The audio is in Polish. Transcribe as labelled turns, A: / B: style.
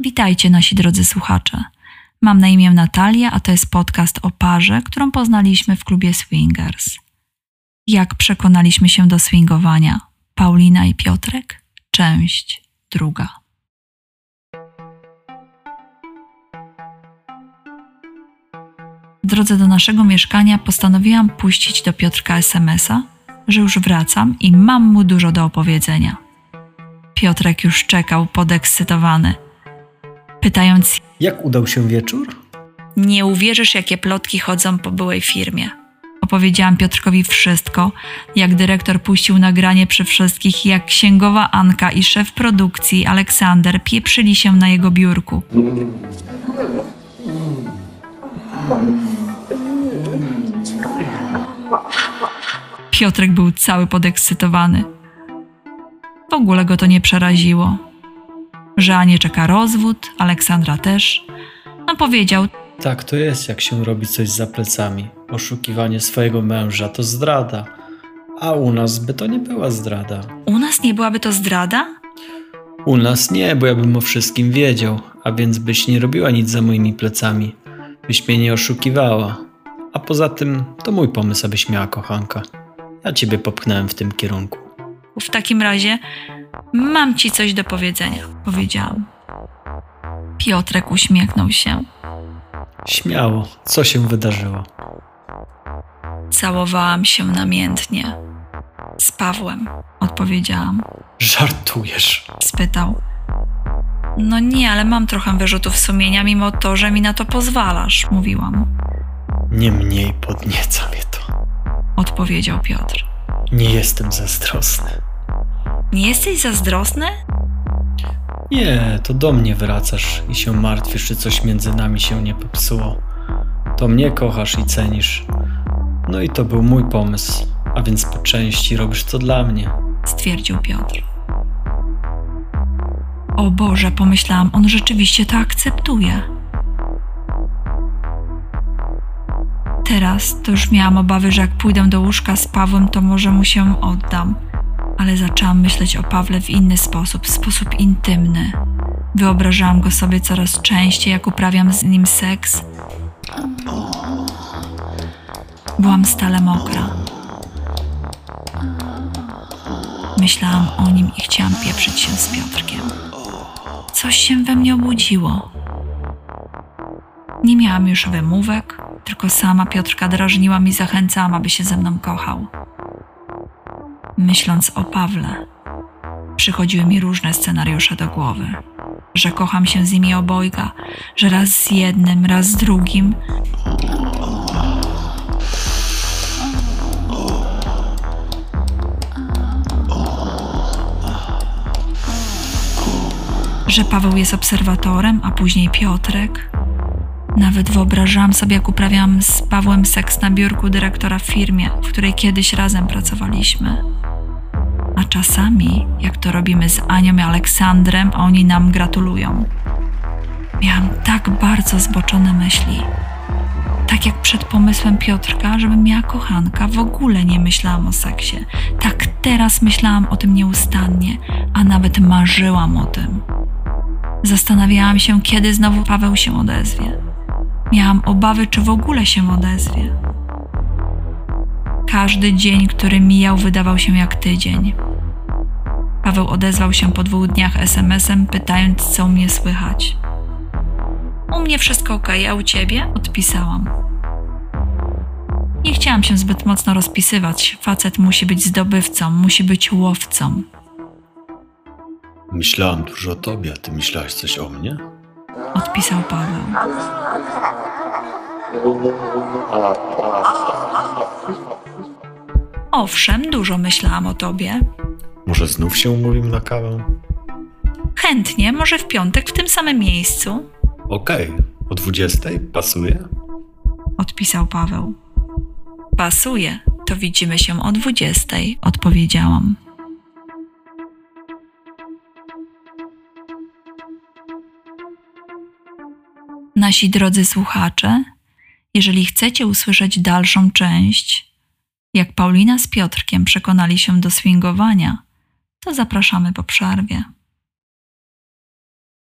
A: Witajcie nasi drodzy słuchacze. Mam na imię Natalia, a to jest podcast o parze, którą poznaliśmy w klubie Swingers. Jak przekonaliśmy się do swingowania? Paulina i Piotrek? Część druga. W drodze do naszego mieszkania postanowiłam puścić do Piotrka SMS-a, że już wracam i mam mu dużo do opowiedzenia. Piotrek już czekał podekscytowany – pytając:
B: Jak udał się wieczór?
A: Nie uwierzysz, jakie plotki chodzą po byłej firmie. Opowiedziałam Piotrkowi wszystko, jak dyrektor puścił nagranie przy wszystkich, jak księgowa Anka i szef produkcji Aleksander pieprzyli się na jego biurku. Piotrek był cały podekscytowany. W ogóle go to nie przeraziło że Anię czeka rozwód, Aleksandra też. No powiedział.
B: Tak to jest, jak się robi coś za plecami. Oszukiwanie swojego męża to zdrada. A u nas by to nie była zdrada.
A: U nas nie byłaby to zdrada?
B: U nas nie, bo ja bym o wszystkim wiedział, a więc byś nie robiła nic za moimi plecami. Byś mnie nie oszukiwała. A poza tym to mój pomysł, abyś miała kochanka. Ja ciebie popchnąłem w tym kierunku.
A: W takim razie Mam ci coś do powiedzenia, powiedziałam. Piotrek uśmiechnął się.
B: Śmiało, co się wydarzyło?
A: Całowałam się namiętnie. Z Pawłem, odpowiedziałam.
B: Żartujesz?
A: spytał. No nie, ale mam trochę wyrzutów sumienia, mimo to, że mi na to pozwalasz, mówiłam.
B: Nie mniej podnieca mnie to,
A: odpowiedział Piotr.
B: Nie jestem zazdrosny.
A: Nie jesteś zazdrosny?
B: Nie, to do mnie wracasz i się martwisz, czy coś między nami się nie popsuło. To mnie kochasz i cenisz. No i to był mój pomysł, a więc po części robisz to dla mnie.
A: Stwierdził Piotr. O Boże, pomyślałam, on rzeczywiście to akceptuje. Teraz to już miałam obawy, że jak pójdę do łóżka z Pawłem, to może mu się oddam ale zaczęłam myśleć o Pawle w inny sposób, w sposób intymny. Wyobrażałam go sobie coraz częściej, jak uprawiam z nim seks. Byłam stale mokra. Myślałam o nim i chciałam pieprzyć się z Piotrkiem. Coś się we mnie obudziło. Nie miałam już wymówek, tylko sama Piotrka drażniłam i zachęcałam, aby się ze mną kochał myśląc o Pawle, przychodziły mi różne scenariusze do głowy. Że kocham się z nimi obojga, że raz z jednym, raz z drugim. Że Paweł jest obserwatorem, a później Piotrek. Nawet wyobrażałam sobie, jak uprawiam z Pawłem seks na biurku dyrektora w firmie, w której kiedyś razem pracowaliśmy a czasami, jak to robimy z Anią i Aleksandrem, oni nam gratulują. Miałam tak bardzo zboczone myśli. Tak jak przed pomysłem Piotrka, żebym miała kochanka, w ogóle nie myślałam o seksie. Tak teraz myślałam o tym nieustannie, a nawet marzyłam o tym. Zastanawiałam się, kiedy znowu Paweł się odezwie. Miałam obawy, czy w ogóle się odezwie. Każdy dzień, który mijał, wydawał się jak tydzień. Paweł odezwał się po dwóch dniach SMS-em, pytając, co mnie słychać. U mnie wszystko ok, a u ciebie? Odpisałam. Nie chciałam się zbyt mocno rozpisywać. Facet musi być zdobywcą, musi być łowcą.
C: Myślałam dużo o tobie, a ty myślałaś coś o mnie?
A: Odpisał Paweł. Owszem, dużo myślałam o tobie.
C: Może znów się umówimy na kawę?
A: Chętnie, może w piątek w tym samym miejscu.
C: Okej, o 20 pasuje?
A: Odpisał Paweł. Pasuje, to widzimy się o 20, odpowiedziałam. Nasi drodzy słuchacze, Jeżeli chcecie usłyszeć dalszą część, jak Paulina z Piotrkiem przekonali się do swingowania, to zapraszamy po przerwie.